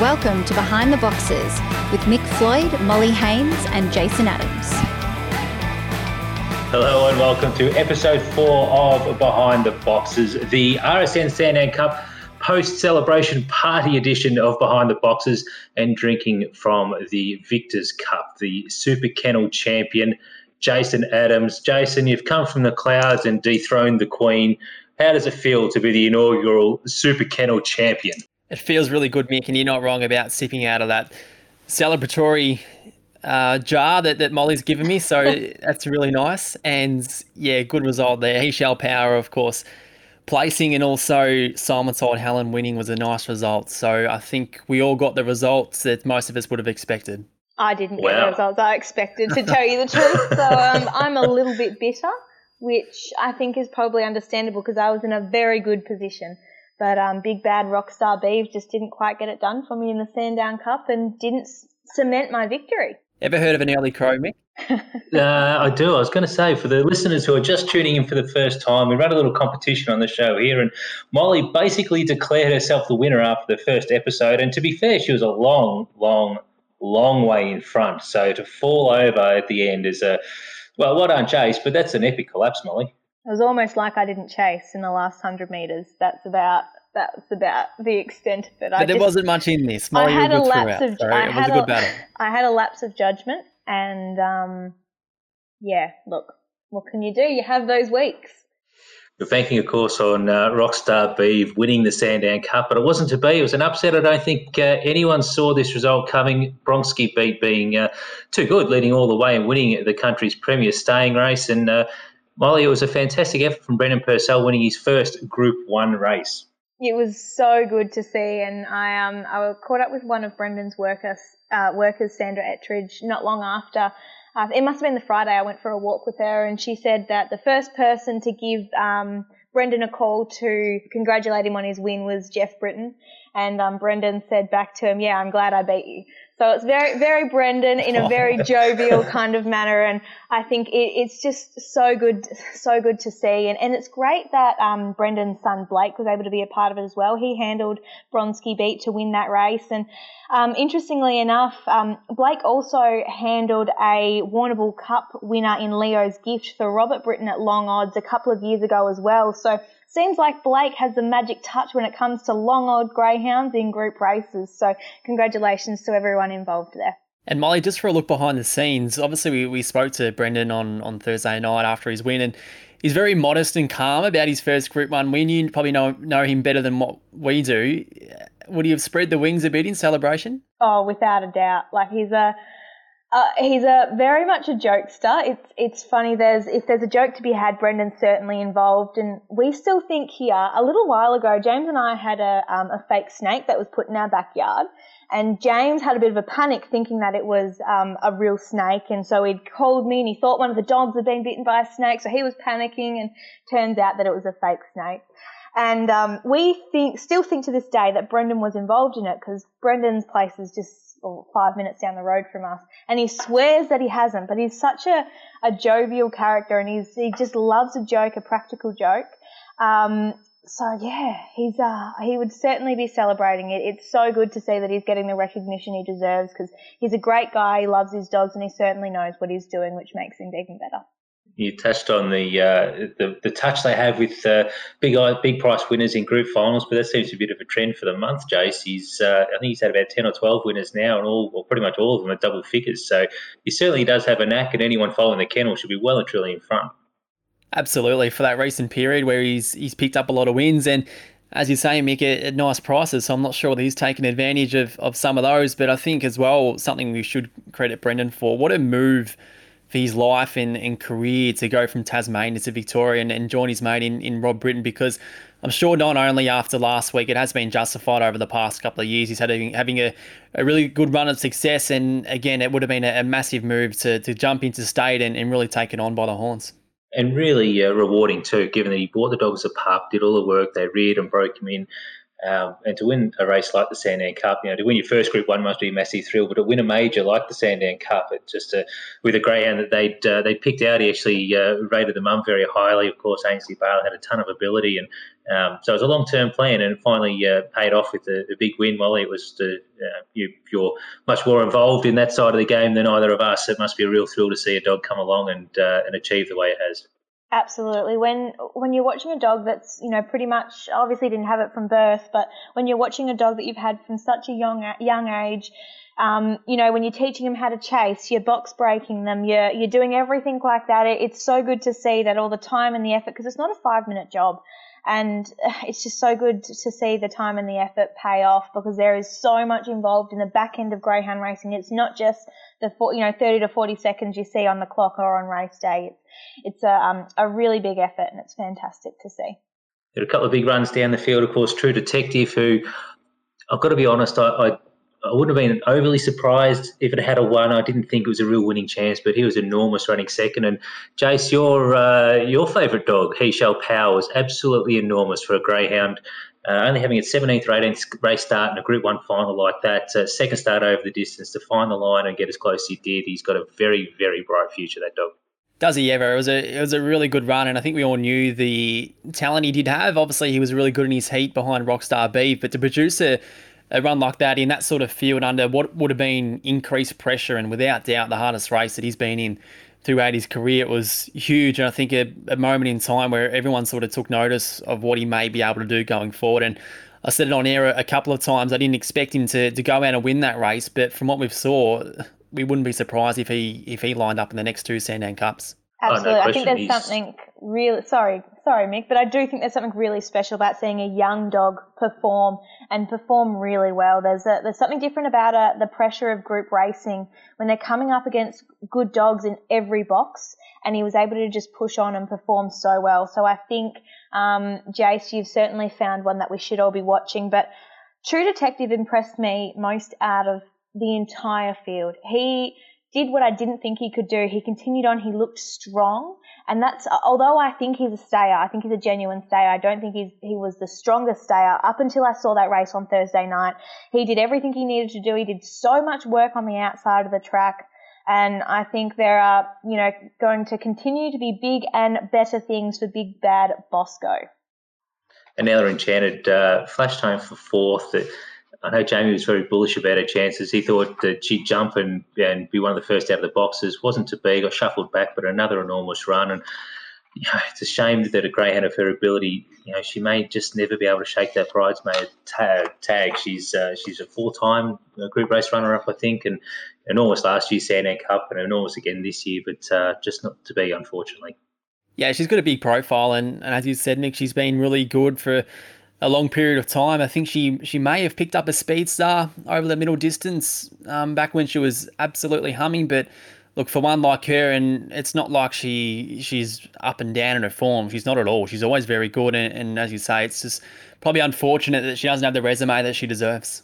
Welcome to Behind the Boxes with Mick Floyd, Molly Haines, and Jason Adams. Hello and welcome to episode four of Behind the Boxes, the RSN Sandown Cup post celebration party edition of Behind the Boxes and drinking from the Victor's Cup, the Super Kennel champion, Jason Adams. Jason, you've come from the clouds and dethroned the Queen. How does it feel to be the inaugural Super Kennel champion? It feels really good, Mick, and you're not wrong about sipping out of that celebratory uh, jar that, that Molly's given me. So that's really nice. And yeah, good result there. He shall power, of course, placing and also Simon Simonside Helen winning was a nice result. So I think we all got the results that most of us would have expected. I didn't get the results I expected, to tell you the truth. So um, I'm a little bit bitter, which I think is probably understandable because I was in a very good position. But um, Big Bad Rockstar Beeve just didn't quite get it done for me in the Sandown Cup and didn't cement my victory. Ever heard of an early crow, Mick? uh, I do. I was going to say for the listeners who are just tuning in for the first time, we ran a little competition on the show here, and Molly basically declared herself the winner after the first episode. And to be fair, she was a long, long, long way in front. So to fall over at the end is a well, what well done, Chase, but that's an epic collapse, Molly. It was almost like I didn't chase in the last hundred meters. That's about that's about the extent of it. But I there just, wasn't much in this. Molly, I had a lapse of. I it was a good battle. I had a lapse of judgment, and um, yeah, look, what can you do? You have those weeks. We're banking, of course, on uh, Rockstar Beeve winning the Sandown Cup, but it wasn't to be. It was an upset. I don't think uh, anyone saw this result coming. Bronski beat being uh, too good, leading all the way and winning the country's premier staying race. And uh, Molly, it was a fantastic effort from Brendan Purcell winning his first Group One race. It was so good to see, and I um I caught up with one of Brendan's workers, uh, workers Sandra Ettridge, not long after. Uh, it must have been the Friday I went for a walk with her, and she said that the first person to give um, Brendan a call to congratulate him on his win was Jeff Britton, and um, Brendan said back to him, "Yeah, I'm glad I beat you." So it's very, very Brendan in a very jovial kind of manner, and I think it, it's just so good, so good to see. And, and it's great that um, Brendan's son Blake was able to be a part of it as well. He handled Bronski Beat to win that race, and um, interestingly enough, um, Blake also handled a Warrnambool Cup winner in Leo's Gift for Robert Britton at long odds a couple of years ago as well. So Seems like Blake has the magic touch when it comes to long odd greyhounds in group races. So congratulations to everyone involved there. And Molly, just for a look behind the scenes, obviously we, we spoke to Brendan on, on Thursday night after his win, and he's very modest and calm about his first Group One win. You probably know know him better than what we do. Would he have spread the wings a bit in celebration? Oh, without a doubt. Like he's a uh, he's a very much a jokester. It's it's funny. There's if there's a joke to be had, Brendan's certainly involved, and we still think here. A little while ago, James and I had a um, a fake snake that was put in our backyard, and James had a bit of a panic, thinking that it was um, a real snake, and so he'd called me, and he thought one of the dogs had been bitten by a snake, so he was panicking, and turns out that it was a fake snake. And um, we think, still think to this day that Brendan was involved in it because Brendan's place is just five minutes down the road from us. And he swears that he hasn't, but he's such a, a jovial character and he's, he just loves a joke, a practical joke. Um, so yeah, he's uh, he would certainly be celebrating it. It's so good to see that he's getting the recognition he deserves because he's a great guy. He loves his dogs and he certainly knows what he's doing, which makes him even better you touched on the uh, the, the touch they have with uh, big big price winners in group finals, but that seems to be a bit of a trend for the month. Jace, he's uh, I think he's had about ten or twelve winners now, and all or pretty much all of them are double figures. So he certainly does have a knack, and anyone following the kennel should be well and truly in front. Absolutely, for that recent period where he's he's picked up a lot of wins and. As you say, Mick, at nice prices. So I'm not sure that he's taken advantage of, of some of those. But I think as well, something we should credit Brendan for. What a move for his life and, and career to go from Tasmania to Victoria and, and join his mate in, in Rob Britton because I'm sure not only after last week, it has been justified over the past couple of years. He's had a, having a, a really good run of success. And again, it would have been a, a massive move to, to jump into state and, and really take it on by the horns. And really uh, rewarding too, given that he bought the dogs a pup, did all the work, they reared and broke him in. Um, and to win a race like the Sandown Cup, you know, to win your first Group One must be a massive thrill. But to win a major like the Sandown Cup, it just uh, with a greyhound that they'd uh, they picked out, he actually uh, rated the mum very highly. Of course, Ainsley Bale had a ton of ability, and Um, so it was a long term plan and it finally uh, paid off with a, a, big win. Molly, it was the, uh, you, are much more involved in that side of the game than either of us. It must be a real thrill to see a dog come along and and achieve the way it has. Absolutely. When when you're watching a dog that's you know pretty much obviously didn't have it from birth, but when you're watching a dog that you've had from such a young young age, um, you know when you're teaching them how to chase, you're box breaking them, you're you're doing everything like that. It, it's so good to see that all the time and the effort because it's not a five minute job. And it's just so good to see the time and the effort pay off because there is so much involved in the back end of greyhound racing. It's not just the you know 30 to 40 seconds you see on the clock or on race day. It's, it's a um, a really big effort and it's fantastic to see. There are a couple of big runs down the field, of course. True Detective, who I've got to be honest, I, I I wouldn't have been overly surprised if it had a one. I didn't think it was a real winning chance, but he was enormous running second. And Jace, your uh, your favourite dog, He Shall Power, was absolutely enormous for a greyhound. Uh, only having its 17th or 18th race start in a Group 1 final like that, uh, second start over the distance to find the line and get as close as he did, he's got a very, very bright future, that dog. Does he ever? It was a it was a really good run, and I think we all knew the talent he did have. Obviously, he was really good in his heat behind Rockstar Beef, but to produce a a run like that in that sort of field under what would have been increased pressure and without doubt the hardest race that he's been in throughout his career. It was huge, and I think a, a, moment in time where everyone sort of took notice of what he may be able to do going forward. And I said it on air a couple of times. I didn't expect him to, to go out and win that race, but from what we've saw, we wouldn't be surprised if he if he lined up in the next two Sandown Cups. Absolutely, oh, no I think there's something really sorry, sorry, Mick, but I do think there's something really special about seeing a young dog perform and perform really well. There's a, there's something different about a, the pressure of group racing when they're coming up against good dogs in every box, and he was able to just push on and perform so well. So I think, um, Jace, you've certainly found one that we should all be watching. But True Detective impressed me most out of the entire field. He did what I didn't think he could do. He continued on. He looked strong. And that's, although I think he's a stayer, I think he's a genuine stayer. I don't think he's, he was the strongest stayer up until I saw that race on Thursday night. He did everything he needed to do. He did so much work on the outside of the track. And I think there are, you know, going to continue to be big and better things for Big Bad Bosco. And now they're enchanted, uh, flashed home for fourth. I know Jamie was very bullish about her chances. He thought that she'd jump and, and be one of the first out of the boxes. Wasn't to be. Got shuffled back, but another enormous run. And you know, it's a shame that a greyhound of her ability, you know, she may just never be able to shake that bridesmaid tag. She's uh, she's a four-time uh, group race runner-up, I think, and enormous last year Sandown Cup and enormous again this year, but uh, just not to be, unfortunately. Yeah, she's got a big profile, and, and as you said, Nick, she's been really good for a long period of time. I think she she may have picked up a speed star over the middle distance um, back when she was absolutely humming. But look, for one like her, and it's not like she she's up and down in her form. She's not at all. She's always very good, and, and as you say, it's just probably unfortunate that she doesn't have the resume that she deserves.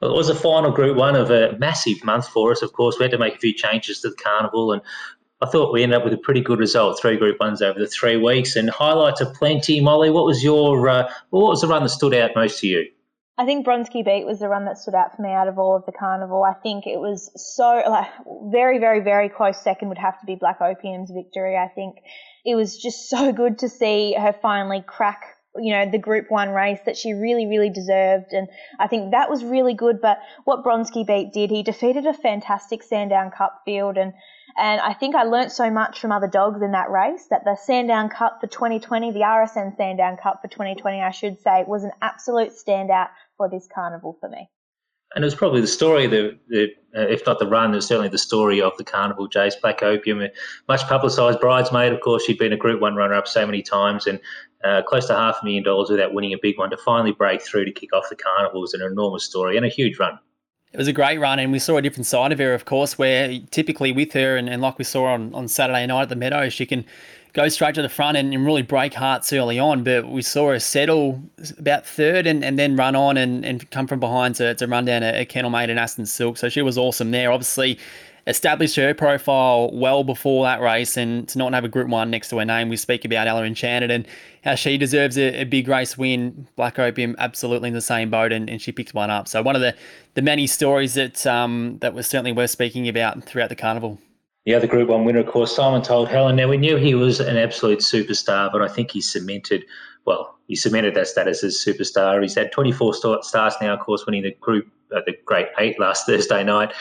Well, it was a final Group One of a massive month for us. Of course, we had to make a few changes to the carnival, and I thought we ended up with a pretty good result, three Group Ones over the three weeks, and highlights are plenty. Molly, what was your uh, what was the run that stood out most to you? I think Bronski Beat was the run that stood out for me out of all of the carnival. I think it was so like very, very, very close. Second would have to be Black Opium's victory. I think it was just so good to see her finally crack you know, the group one race that she really, really deserved. And I think that was really good. But what Bronski beat did, he defeated a fantastic Sandown Cup field and and I think I learnt so much from other dogs in that race that the Sandown Cup for 2020, the RSN Sandown Cup for 2020, I should say, was an absolute standout for this carnival for me. And it was probably the story, the, the uh, if not the run, it was certainly the story of the carnival. Jace Black Opium, much publicised bridesmaid. Of course, she'd been a Group One runner-up so many times, and uh, close to half a million dollars without winning a big one to finally break through to kick off the carnival was an enormous story and a huge run it was a great run, and we saw a different side of her, of course, where typically with her, and, and like we saw on, on Saturday night at the Meadows, she can go straight to the front and, and really break hearts early on. But we saw her settle about third and, and then run on and, and come from behind to, to run down a, a Kennel Made and Aston Silk. So she was awesome there. Obviously, established her profile well before that race and to not have a Group 1 next to her name. We speak about Ella Enchanted and how she deserves a, a, big race win. Black Opium absolutely in the same boat and, and she picked one up. So one of the, the many stories that um, that was certainly worth speaking about throughout the carnival. The other Group 1 winner, of course, Simon Told Helen. Now, we knew he was an absolute superstar, but I think he cemented well, he cemented that status as superstar. He's had 24 starts now, of course, winning the group, uh, the Great Eight last Thursday night.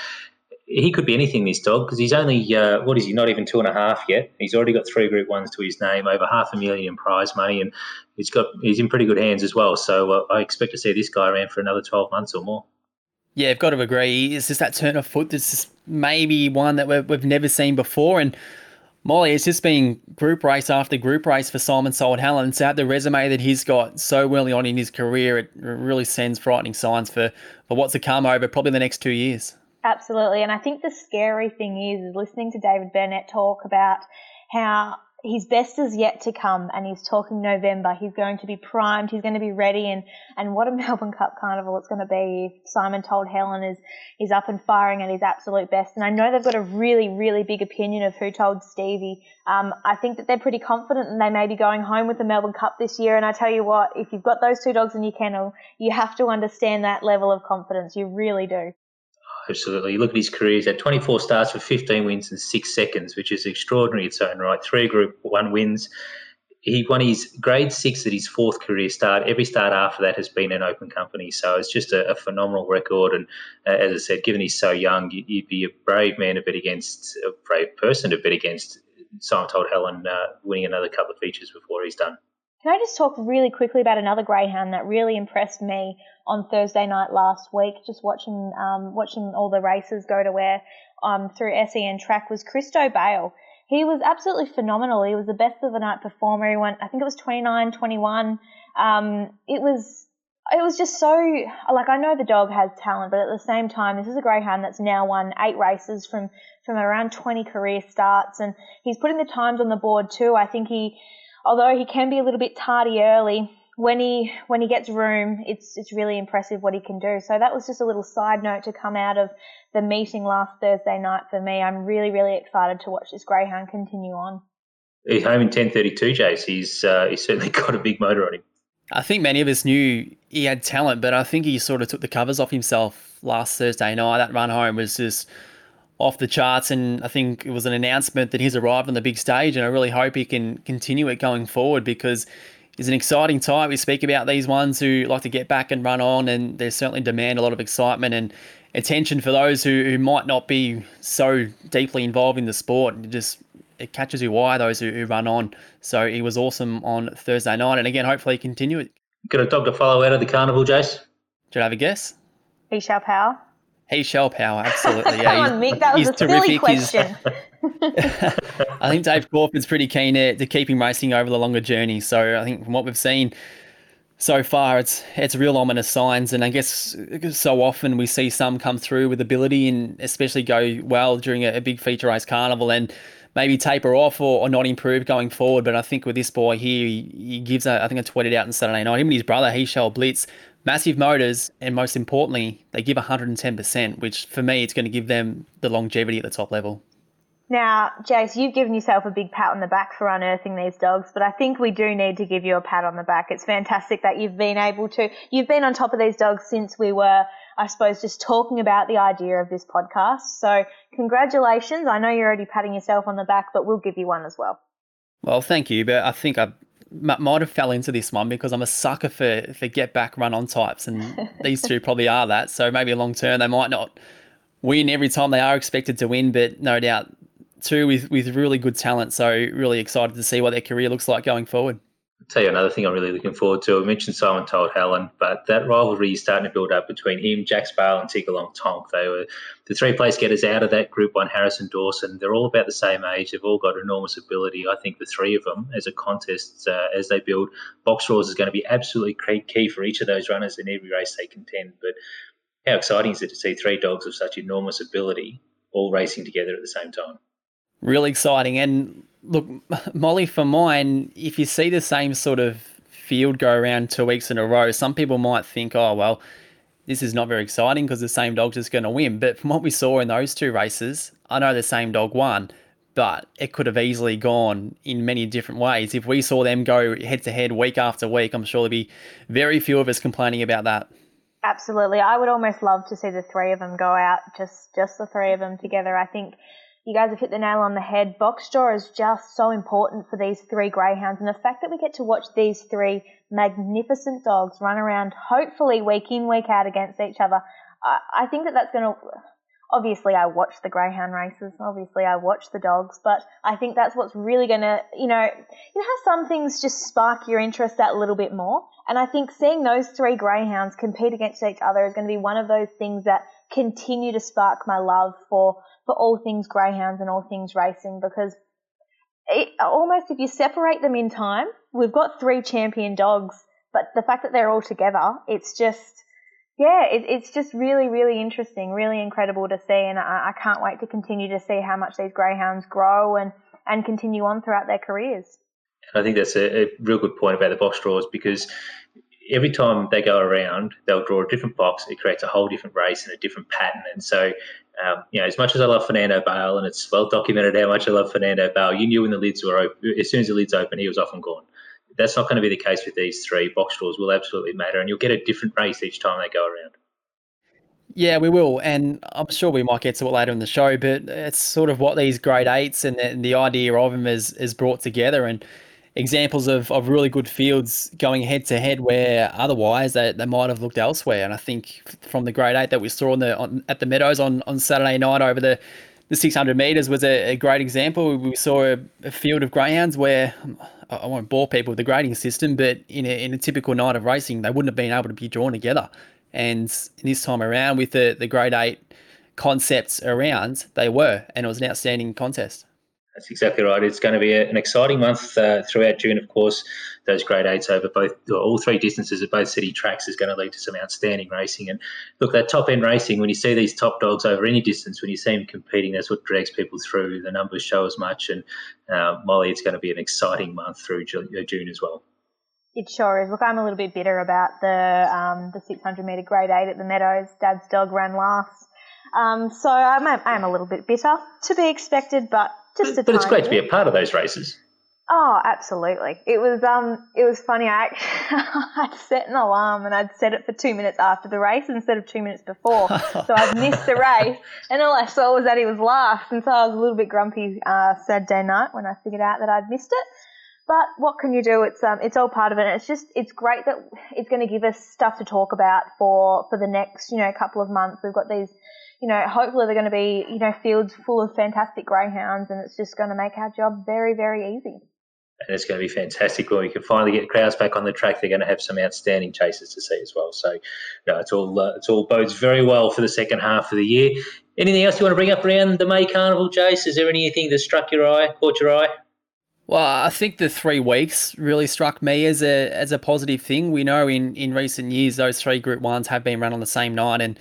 He could be anything, this dog, because he's only, uh, what is he, not even two and a half yet. He's already got three Group Ones to his name, over half a million prize money, and he's got he's in pretty good hands as well. So uh, I expect to see this guy around for another 12 months or more. Yeah, I've got to agree. It's just that turn of foot. This is maybe one that we've, we've never seen before. And Molly, it's just been group race after group race for Simon Told Helen. To have the resume that he's got so early on in his career, it really sends frightening signs for, for what's to come over probably the next two years. Absolutely. And I think the scary thing is, is listening to David Burnett talk about how his best is yet to come and he's talking November. He's going to be primed. He's going to be ready. And, and what a Melbourne Cup carnival it's going to be if Simon told Helen is, is up and firing at his absolute best. And I know they've got a really, really big opinion of who told Stevie. Um, I think that they're pretty confident and they may be going home with the Melbourne Cup this year. And I tell you what, if you've got those two dogs in your kennel, you have to understand that level of confidence. You really do. Absolutely. Look at his career. He's had 24 starts for 15 wins and six seconds, which is extraordinary in its own right. Three Group One wins. He won his grade six at his fourth career start. Every start after that has been an open company. So it's just a, a phenomenal record. And uh, as I said, given he's so young, you, would be a brave man to bet against, a brave person to bet against Simon told Helen uh, winning another couple of features before he's done. Can I just talk really quickly about another greyhound that really impressed me on Thursday night last week? Just watching um, watching all the races go to where um, through SEN track was Christo Bale. He was absolutely phenomenal. He was the best of the night performer. He went, I think it was 29, 21. Um, it was it was just so like I know the dog has talent, but at the same time, this is a greyhound that's now won eight races from from around 20 career starts, and he's putting the times on the board too. I think he although he can be a little bit tardy early, when he when he gets room, it's it's really impressive what he can do. So that was just a little side note to come out of the meeting last Thursday night for me. I'm really really excited to watch this greyhound continue on. He's home in 10:32, Jace. He's uh, he's certainly got a big motor on him. I think many of us knew he had talent, but I think he sort of took the covers off himself last Thursday night. That run home was just off the charts, and I think it was an announcement that he's arrived on the big stage, and I really hope he can continue it going forward because it's an exciting time. We speak about these ones who like to get back and run on, and they certainly demand a lot of excitement and attention for those who, who might not be so deeply involved in the sport. It just it catches your eye those who, who run on. So he was awesome on Thursday night, and again, hopefully continue it. Got a dog to follow out of the carnival, Jace? Do you have a guess? He shall power. He shall power, absolutely. Yeah, Come on, Mick, that was a terrific. silly question. I think Dave Crawford's pretty keen to, to keep him racing over the longer journey. So I think from what we've seen so far, it's it's real ominous signs. And I guess so often we see some come through with ability and especially go well during a, a big feature race carnival and maybe taper off or, or, not improve going forward. But I think with this boy here, he, he gives, a, I think I tweeted out on Saturday night, him and his brother, he shall blitz massive motors, and most importantly, they give 110%, which for me, it's going to give them the longevity at the top level. Now, Jace, you've given yourself a big pat on the back for unearthing these dogs, but I think we do need to give you a pat on the back. It's fantastic that you've been able to, you've been on top of these dogs since we were, I suppose, just talking about the idea of this podcast. So, congratulations. I know you're already patting yourself on the back, but we'll give you one as well. Well, thank you, but I think I might have fell into this one because I'm a sucker for for get back run on types, and these two probably are that. So maybe long term they might not win every time they are expected to win, but no doubt two with with really good talent. So really excited to see what their career looks like going forward. I'll tell you another thing I'm really looking forward to. I mentioned Simon told Helen, but that rivalry is starting to build up between him, Jack Bale, and Tiggerlong Tonk. They were the three place getters out of that Group One, Harrison Dawson. They're all about the same age. They've all got enormous ability. I think the three of them, as a contest, uh, as they build, box draws is going to be absolutely key for each of those runners in every race they contend. But how exciting is it to see three dogs of such enormous ability all racing together at the same time? Really exciting. And look, Molly, for mine, if you see the same sort of field go around two weeks in a row, some people might think, oh, well, this is not very exciting because the same dog's just going to win. But from what we saw in those two races, I know the same dog won, but it could have easily gone in many different ways. If we saw them go head to head week after week, I'm sure there'd be very few of us complaining about that. Absolutely. I would almost love to see the three of them go out, just just the three of them together. I think you guys have hit the nail on the head. Box draw is just so important for these three greyhounds, and the fact that we get to watch these three magnificent dogs run around, hopefully week in week out against each other, I, I think that that's going to. Obviously, I watch the greyhound races. Obviously, I watch the dogs, but I think that's what's really going to, you know, you know how some things just spark your interest that little bit more. And I think seeing those three greyhounds compete against each other is going to be one of those things that continue to spark my love for for all things greyhounds and all things racing because it, almost if you separate them in time, we've got three champion dogs, but the fact that they're all together, it's just yeah, it, it's just really, really interesting, really incredible to see, and I, I can't wait to continue to see how much these greyhounds grow and and continue on throughout their careers. I think that's a, a real good point about the box draws because every time they go around, they'll draw a different box. It creates a whole different race and a different pattern. And so, um, you know, as much as I love Fernando Bale, and it's well documented how much I love Fernando Bale, you knew when the lids were open, as soon as the lids open, he was off and gone. That's not going to be the case with these three. Box draws will absolutely matter, and you'll get a different race each time they go around. Yeah, we will, and I'm sure we might get to it later in the show. But it's sort of what these grade eights and the, and the idea of them is is brought together, and examples of, of really good fields going head to head where otherwise they, they might have looked elsewhere. And I think from the grade eight that we saw on the on, at the Meadows on, on Saturday night over the the 600 meters was a, a great example. We saw a, a, field of greyhounds where I won't bore people with the grading system, but in a, in a typical night of racing, they wouldn't have been able to be drawn together. And this time around, with the, the grade eight concepts around, they were, and it was an outstanding contest. That's exactly right. It's going to be a, an exciting month uh, throughout June. Of course, those grade eights over both all three distances at both city tracks is going to lead to some outstanding racing. And look, that top end racing, when you see these top dogs over any distance, when you see them competing, that's what drags people through. The numbers show as much. And uh, Molly, it's going to be an exciting month through uh, June as well. It sure is. Look, I'm a little bit bitter about the um, the 600 metre grade eight at the Meadows. Dad's dog ran last. Um, so I'm, I'm a little bit bitter to be expected, but just but, but it's great to be a part of those races. Oh, absolutely. It was um it was funny. I actually I'd set an alarm and I'd set it for two minutes after the race instead of two minutes before. so I'd missed the race and all I saw was that he was last and so I was a little bit grumpy uh, Saturday night when I figured out that I'd missed it. But what can you do? It's um it's all part of it. And it's just it's great that it's going to give us stuff to talk about for for the next you know couple of months. We've got these you know, hopefully they're going to be, you know, fields full of fantastic greyhounds and it's just going to make our job very, very easy. And it's going to be fantastic when we can finally get crowds back on the track. They're going to have some outstanding chases to see as well. So, no, it's all uh, it's all bodes very well for the second half of the year. Anything else you want to bring up around the May Carnival, Jace? Is there anything that struck your eye, caught your eye? Well, I think the three weeks really struck me as a as a positive thing. We know in, in recent years those three Group Ones have been run on the same night, and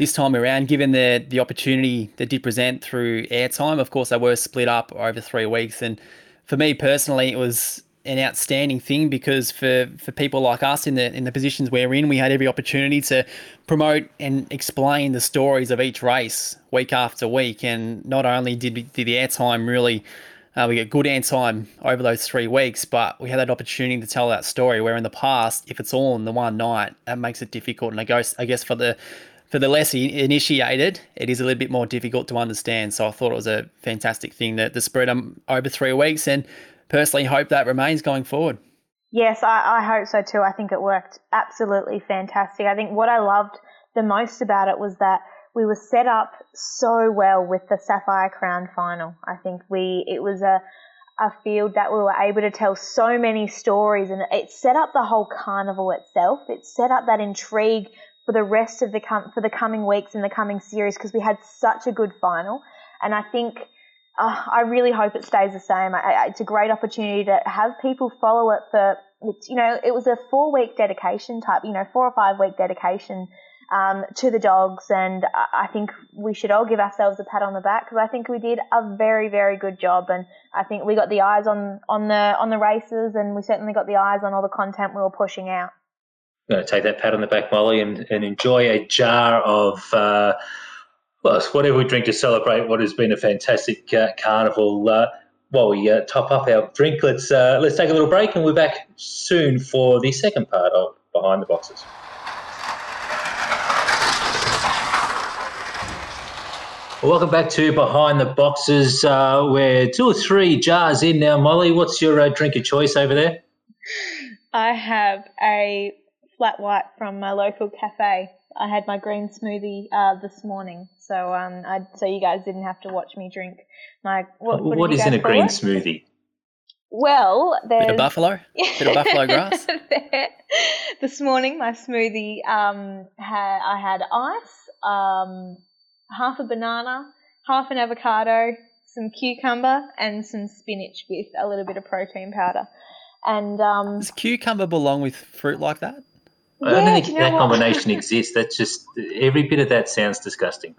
this time around, given the the opportunity that did present through airtime, of course they were split up over three weeks, and for me personally, it was an outstanding thing because for, for people like us in the in the positions we're in, we had every opportunity to promote and explain the stories of each race week after week, and not only did we, did the airtime really. Uh, we get good airtime over those three weeks, but we had that opportunity to tell that story. Where in the past, if it's all in the one night, that makes it difficult. And I guess I guess for the for the less initiated, it is a little bit more difficult to understand. So I thought it was a fantastic thing that the spread um, over three weeks, and personally hope that remains going forward. Yes, I, I hope so too. I think it worked absolutely fantastic. I think what I loved the most about it was that we were set up so well with the Sapphire Crown final. I think we it was a a field that we were able to tell so many stories and it set up the whole carnival itself. It set up that intrigue for the rest of the com- for the coming weeks and the coming series because we had such a good final, and I think. Uh, I really hope it stays the same. I, I, it's a great opportunity to have people follow it for, it's, you know, it was a four week dedication type, you know, four or five week dedication um, to the dogs, and I think we should all give ourselves a pat on the back because I think we did a very, very good job, and I think we got the eyes on on the on the races, and we certainly got the eyes on all the content we were pushing out going to take that pat on the back, Molly, and, and enjoy a jar of, uh, well, whatever we drink to celebrate what has been a fantastic uh, carnival. Uh, while we uh, top up our drink, let's uh, let's take a little break, and we're back soon for the second part of Behind the Boxes. Welcome back to Behind the Boxes. Uh, we're two or three jars in now. Molly, what's your uh, drink of choice over there? I have a flat white from my local cafe. I had my green smoothie uh, this morning, so um, I, so you guys didn't have to watch me drink my. What, what, what is in a green it? smoothie? Well, there's Bit of buffalo? Bit of buffalo grass? this morning, my smoothie um, had I had ice, um, half a banana, half an avocado, some cucumber, and some spinach with a little bit of protein powder. And um, Does cucumber belong with fruit like that? I don't think do you know that combination exists. That's just every bit of that sounds disgusting.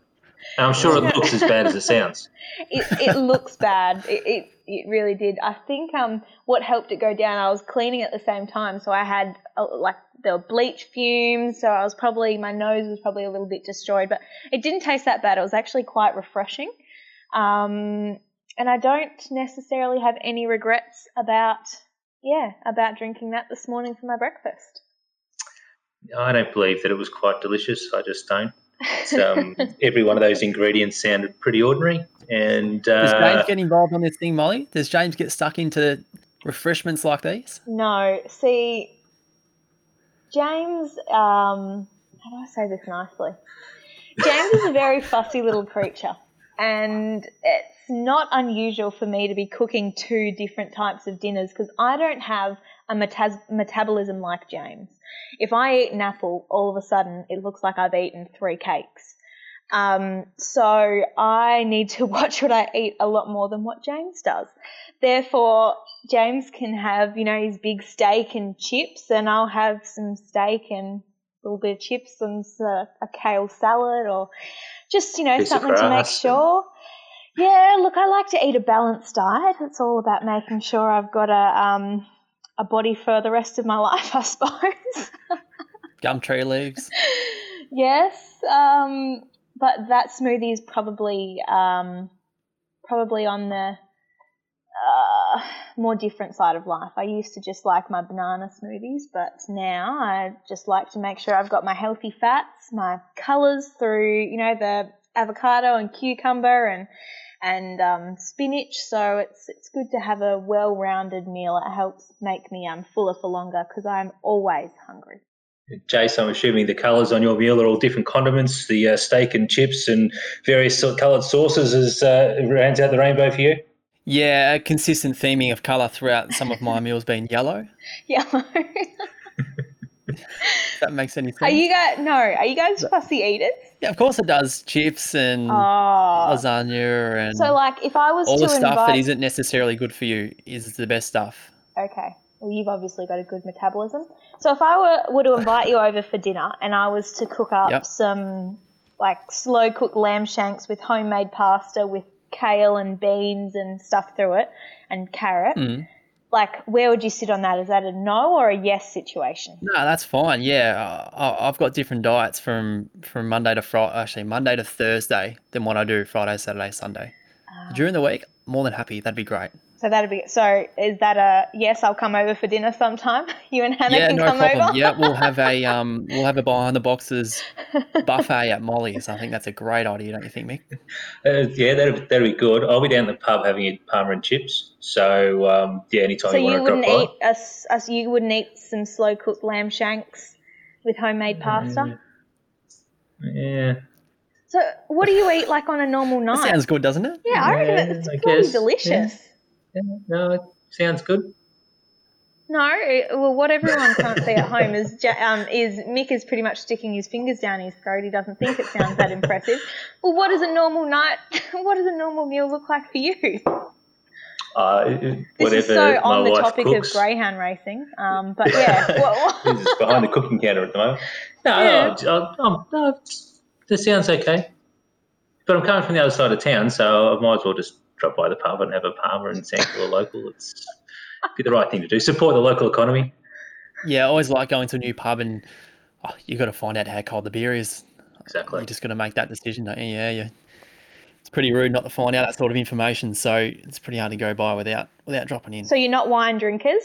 And I'm sure it looks as bad as it sounds. it, it looks bad. It, it it really did. I think um what helped it go down. I was cleaning at the same time, so I had uh, like there were bleach fumes. So I was probably my nose was probably a little bit destroyed, but it didn't taste that bad. It was actually quite refreshing. Um, and I don't necessarily have any regrets about yeah about drinking that this morning for my breakfast. I don't believe that it was quite delicious. I just don't. It's, um, every one of those ingredients sounded pretty ordinary. And Does uh, James get involved on this thing, Molly? Does James get stuck into refreshments like these? No, see, James, um, how do I say this nicely? James is a very fussy little creature, and it's not unusual for me to be cooking two different types of dinners because I don't have a metas- metabolism like James. If I eat an apple, all of a sudden it looks like I've eaten three cakes. Um, so I need to watch what I eat a lot more than what James does. Therefore, James can have, you know, his big steak and chips, and I'll have some steak and a little bit of chips and a kale salad, or just, you know, Piece something to make sure. Yeah, look, I like to eat a balanced diet. It's all about making sure I've got a um, a body for the rest of my life, I suppose. Gum tree leaves? yes, um, but that smoothie is probably um, probably on the uh, more different side of life. I used to just like my banana smoothies, but now I just like to make sure I've got my healthy fats, my colours through, you know, the avocado and cucumber and and um, spinach. So it's it's good to have a well-rounded meal. It helps make me um, fuller for longer because I'm always hungry. Jace, I'm assuming the colours on your meal are all different condiments, the uh, steak and chips and various coloured sauces as uh, rounds out the rainbow for you. Yeah, a consistent theming of colour throughout some of my meals being yellow. Yellow. If that makes any sense. Are you guys no? Are you guys fussy eaters? Yeah, of course it does. Chips and Oh, lasagna and so like if I was all to the stuff invite, that isn't necessarily good for you is the best stuff. okay, well you've obviously got a good metabolism. So if I were were to invite you over for dinner and I was to cook up Yep. some like slow cooked lamb shanks with homemade pasta with kale and beans and stuff through it and carrot, Mm. Like where would you sit on that? Is that a no or a yes situation? No, that's fine. Yeah, I, I've got different diets from from Monday to Friday. Actually, Monday to Thursday than what I do Friday, Saturday, Sunday. Ah. During the week, more than happy. That'd be great. So that'd be so. Is that a yes? I'll come over for dinner sometime. You and Hannah yeah, can no come problem. over. Yeah, we'll have a um, we'll have a behind the boxes buffet at Molly's. I think that's a great idea, don't you think, Mick? Uh, yeah, that'd, that'd be good. I'll be down at the pub having a parma and chips. So um, yeah, anytime So you you want wouldn't drop eat us, us. You wouldn't eat some slow cooked lamb shanks with homemade pasta. by. Yeah, So what do you eat like on a normal That night? sounds good, doesn't it? yeah, I reckon it's I bloody guess, delicious. yeah. No, it sounds good. No, well, what everyone can't see at home is um, is Mick is pretty much sticking his fingers down his throat. He doesn't think it sounds that impressive. Well, what does a normal night? What does a normal meal look like for you? Uh, This whatever is so on the topic cooks. of greyhound racing. Um, but yeah, what, This is behind the cooking counter at the moment. No, Yeah. no, I, I'm, no, it's- this sounds okay. But I'm coming from the other side of town, so I might as well just drop by the pub and have a parma and sample a local. It's be the right thing to do. Support the local economy. Yeah, I always like going to a new pub and oh, you got to find out how cold the beer is. Exactly. You're just going to make that decision, don't you? Yeah, yeah. It's pretty rude not to find out that sort of information, so it's pretty hard to go by without without dropping in. so you're not wine drinkers?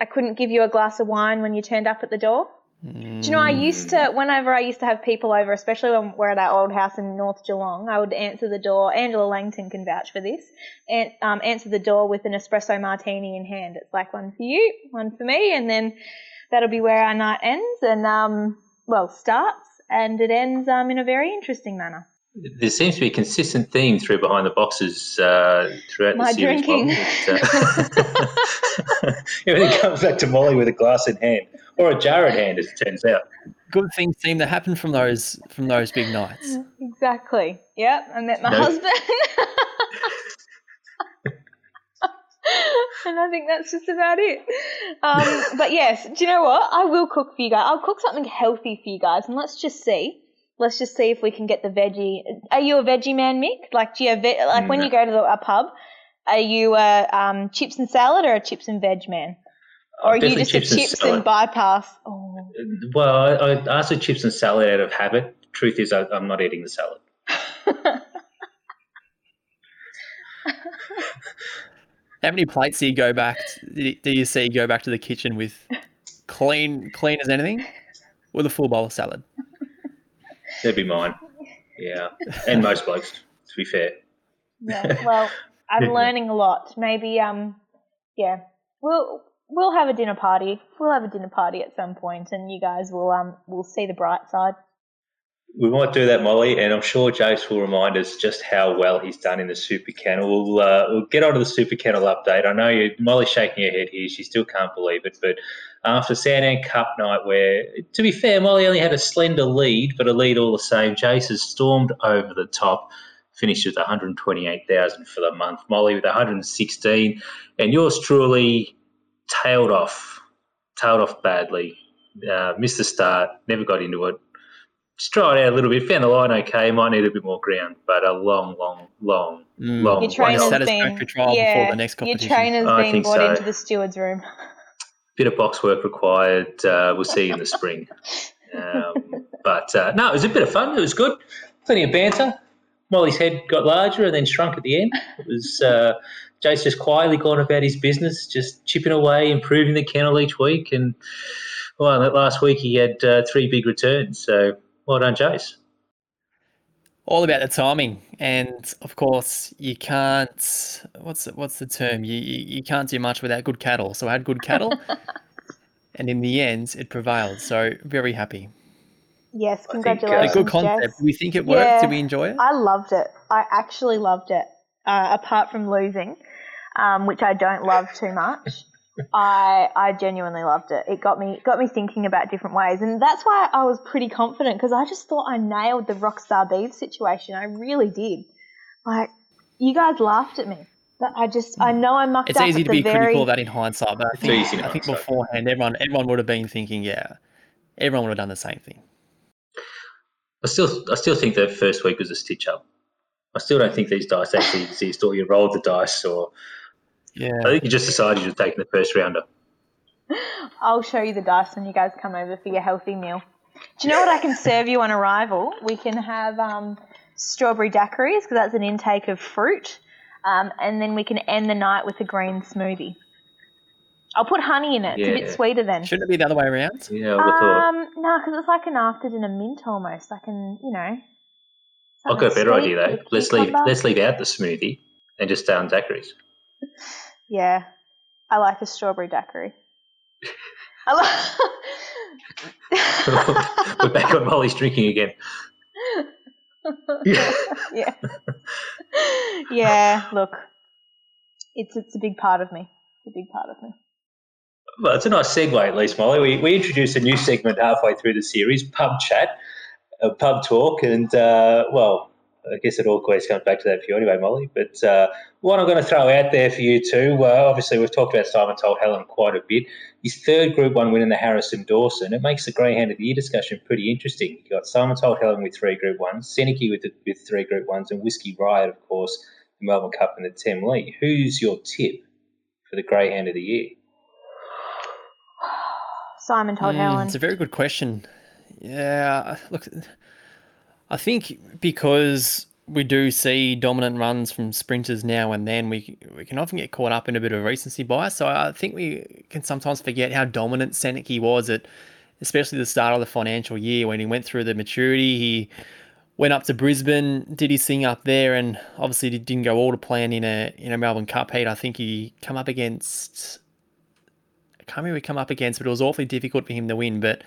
I couldn't give you a glass of wine when you turned up at the door. Do you know, I used to, whenever I used to have people over, especially when we're at our old house in North Geelong, I would answer the door. Angela Langton can vouch for this. And um, answer the door with an espresso martini in hand. It's like one for you, one for me, and then that'll be where our night ends and, um, well, starts, and it ends um, in a very interesting manner. There seems to be a consistent theme through behind the boxes uh, throughout My the series. drinking. Molly, but, uh, everything comes back to Molly with a glass in hand, or a jar in hand, as it turns out. Good things seem to happen from those from those big nights. Exactly. Yep. I met my No. husband. and I think that's just about it. Um, but yes, do you know what? I will cook for you guys. I'll cook something healthy for you guys, and let's just see. Let's just see if we can get the veggie. Are you a veggie man, Mick? Like, do you have ve- like when you go to the, a pub? Are you a um, chips and salad or a chips and veg man? Or are you Definitely just a chips and and, bypass? Oh. Well, I, I asked for chips and salad out of habit. Truth is, I, I'm not eating the salad. How many plates do you go back? Do you see you go back to the kitchen with clean, clean as anything, with a full bowl of salad? That'd be mine. Yeah, and most blokes, to be fair. Yeah, well, I'm learning a lot. Maybe, um, yeah, we'll we'll have a dinner party. We'll have a dinner party at some point, and you guys will um will see the bright side. We might do that, Molly, and I'm sure Jace will remind us just how well he's done in the Super Kennel. We'll, uh, we'll get the Super Kennel update. I know you, Molly's shaking her head here; she still can't believe it. But after Sandown Cup night, where to be fair, Molly only had a slender lead, but a lead all the same. Jace has stormed over the top, finished with 128,000 for the month. Molly with 116, and yours truly tailed off, tailed off badly. Uh, missed the start, never got into it just try it out a little bit. Found the line okay. Might need a bit more ground, but a long, long, long, Mm. long. Your way trainer's off. been trial before yeah, the next your competition. trainer's I been brought so. into the steward's room. Bit of box work required. Uh, we'll see you in the spring. Um, but uh, no, it was a bit of fun. It was good. Plenty of banter. Molly's head got larger and then shrunk at the end. It was uh, Jace just quietly gone about his business, just chipping away, improving the kennel each week. And well, that last week he had uh, three big returns. So well done, Jace. all about the timing and of course you can't what's the, what's the term you, you you can't do much without good cattle so i had good cattle and in the end it prevailed so very happy Yes, congratulations. think, uh, a good concept Jess. we think it worked Yeah. did we enjoy it I loved it. I actually loved it. Uh, apart from losing, um, which I don't love too much, I I genuinely loved it. It got me got me thinking about different ways, and that's why I was pretty confident because I just thought I nailed the Rockstar Beef situation. I really did. Like you guys laughed at me, but I just I know I mucked it's up It's easy to the be very critical of that in hindsight but i think, easy I think hindsight. beforehand everyone everyone would have been thinking yeah everyone would have done the same thing I still, I still think that first week was a stitch up. I still don't think these dice actually exist, or you rolled the dice, or yeah I think you just decided you're taking the first rounder. I'll show you the dice when you guys come over for your healthy meal. Do you know what I can serve you on arrival? We can have um, strawberry daiquiris because that's an intake of fruit, um, and then we can end the night with a green smoothie. I'll put honey in it. It's a bit sweeter then. shouldn't it be the other way around Yeah, I would have thought. Um, no, because it's like an after dinner mint almost. I can, you know. I've got a better something idea though. Let's leave, let's leave out the smoothie and just stay on daiquiris. Yeah, I like a strawberry daiquiri. I like. We're back on Molly's drinking again. Yeah. yeah. yeah, look. It's it's a big part of me. It's a big part of me. Well, it's a nice segue, at least, Molly. We, we introduced a new segment halfway through the series, pub chat, uh, pub talk, and uh, well, I guess it always comes back to that for you anyway, Molly. But uh, one I'm going to throw out there for you too. Uh, obviously, we've talked about Simon Told Helen quite a bit. His third Group One win in the Harrison Dawson. It makes the Greyhound of the Year discussion pretty interesting. You got Simon Told Helen with three Group Ones, Seneca with the, with three Group Ones, and Whiskey Riot, of course, the Melbourne Cup and the Temlee. Who's your tip for the Greyhound of the Year? Simon told Mm, Helen. It's a very good question. Yeah, look, I think because we do see dominant runs from sprinters now and then, we we can often get caught up in a bit of recency bias. So I think we can sometimes forget how dominant Seneki was at especially the start of the financial year when he went through the maturity. He went up to Brisbane, did his thing up there, and obviously didn't go all to plan in a in a Melbourne Cup heat. I think he come up against. I can't remember come up against, but it was awfully difficult for him to win. But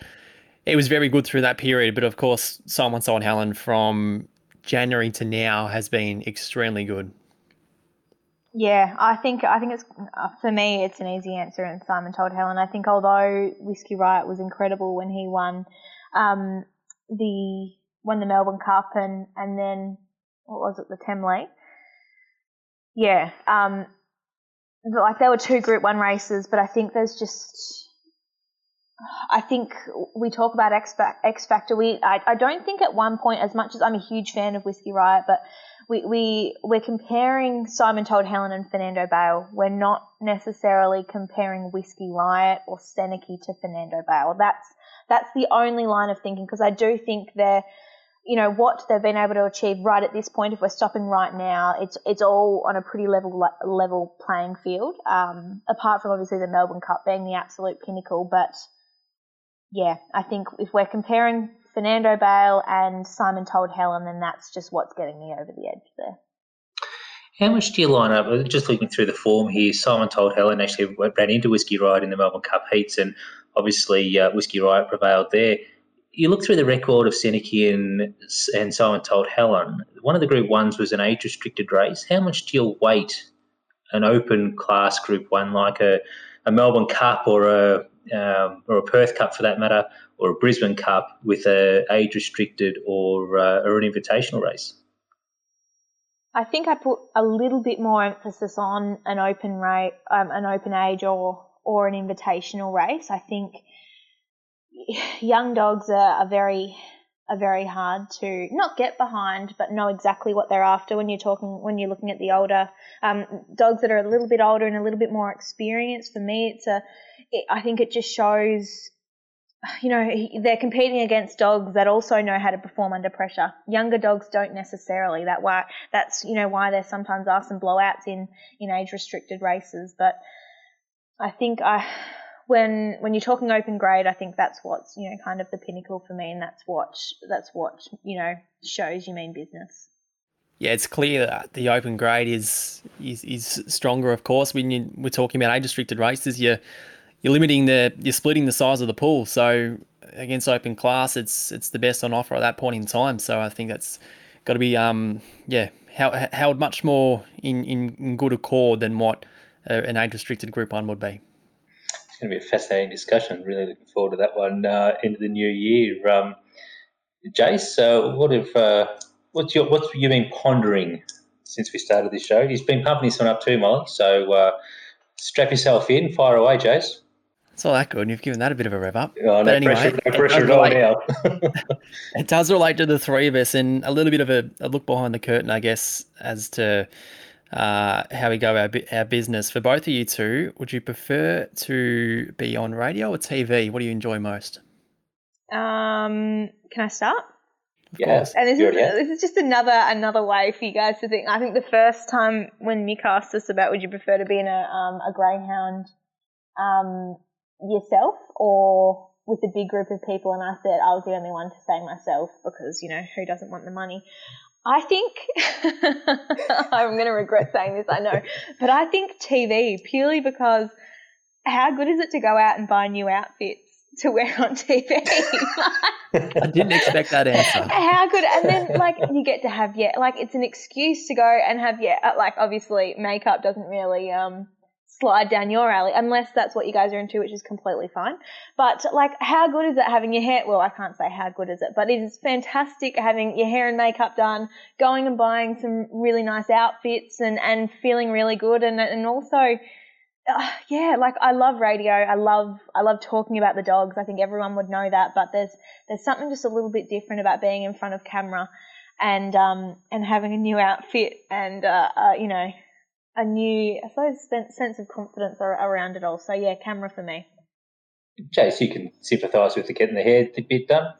it was very good through that period. But of course, Simon Told Helen from January to now has been extremely good. Yeah, I think I think it's for me it's an easy answer. And Simon told Helen. I think although Whiskey Riot was incredible when he won um, the won the Melbourne Cup and and then what was it the Temlee? Yeah, um, like there were two Group One races, but I think there's just I think we talk about X, X Factor. We I, I don't think at one point, as much as I'm a huge fan of Whiskey Riot, but we, we we're comparing Simon Told Helen and Fernando Bale. We're not necessarily comparing Whiskey Riot or Seneki to Fernando Bale. That's that's the only line of thinking because I do think they're you know what they've been able to achieve right at this point. If we're stopping right now, it's it's all on a pretty level level playing field. Um, apart from obviously the Melbourne Cup being the absolute pinnacle, but yeah, I think if we're comparing Fernando Bale and Simon Told Helen, then that's just what's getting me over the edge there. How much do you line up? Just looking through the form here, Simon Told Helen actually ran into Whiskey Riot in the Melbourne Cup heats, and obviously uh, Whiskey Riot prevailed there. You look through the record of Seneki and, and Simon Told Helen. One of the Group Ones was an age restricted race. How much do you weight an open class Group One like a, a Melbourne Cup or a um, or a Perth Cup for that matter, or a Brisbane Cup with a age restricted or uh, or an invitational race? I think I put a little bit more emphasis on an open rate, um, an open age, or or an invitational race. I think young dogs are, are very are very hard to not get behind, but know exactly what they're after when you're talking when you're looking at the older um, dogs that are a little bit older and a little bit more experienced. For me, it's a it, I think it just shows you know, they're competing against dogs that also know how to perform under pressure. Younger dogs don't necessarily. That why that's you know why there sometimes are some blowouts in in age restricted races. But I think I when when you're talking open grade, I think that's what's you know kind of the pinnacle for me, and that's what that's what you know shows you mean business. Yeah, it's clear that the open grade is is, is stronger. Of course, when you, we're talking about age restricted races, you're you're limiting the you're splitting the size of the pool. So against open class, it's it's the best on offer at that point in time. So I think that's got to be um yeah held much more in, in, in good accord than what uh, an age restricted group one would be. It's going to be a fascinating discussion. Really looking forward to that one uh, into the new year. Um, Jace, uh, what have uh, what's your what's you been pondering since we started this show? He's been pumping this one up too, Molly. So uh, strap yourself in, fire away, Jace. It's all that good. And you've given that a bit of a rev up. Oh, no but anyway, pressure, no pressure at all now. it does relate to the three of us and a little bit of a, a look behind the curtain, I guess, as to uh, how we go our, our business. For both of you two, would you prefer to be on radio or TV? What do you enjoy most? Um, can I start? Of yes. And this is, this is just another another way for you guys to think. I think the first time when Mick asked us about would you prefer to be in a um, a greyhound um, yourself or with a big group of people and I said I was the only one to say myself because, you know, who doesn't want the money? I think I'm going to regret saying this, I know, but I think TV purely because how good is it to go out and buy new outfits to wear on TV? I didn't expect that answer. How good, and then like you get to have yeah, like it's an excuse to go and have yeah, like obviously makeup doesn't really um slide down your alley, unless that's what you guys are into, which is completely fine. But like, how good is it having your hair? Well, I can't say how good is it, but it is fantastic having your hair and makeup done, going and buying some really nice outfits and, and feeling really good. And, and also, uh, yeah, like I love radio. I love, I love talking about the dogs. I think everyone would know that, but there's, there's something just a little bit different about being in front of camera and, um, and having a new outfit and, uh, uh you know, a new, I suppose, sense of confidence around it all. So yeah, camera for me. Jace, you can sympathise with the getting the hair bit done.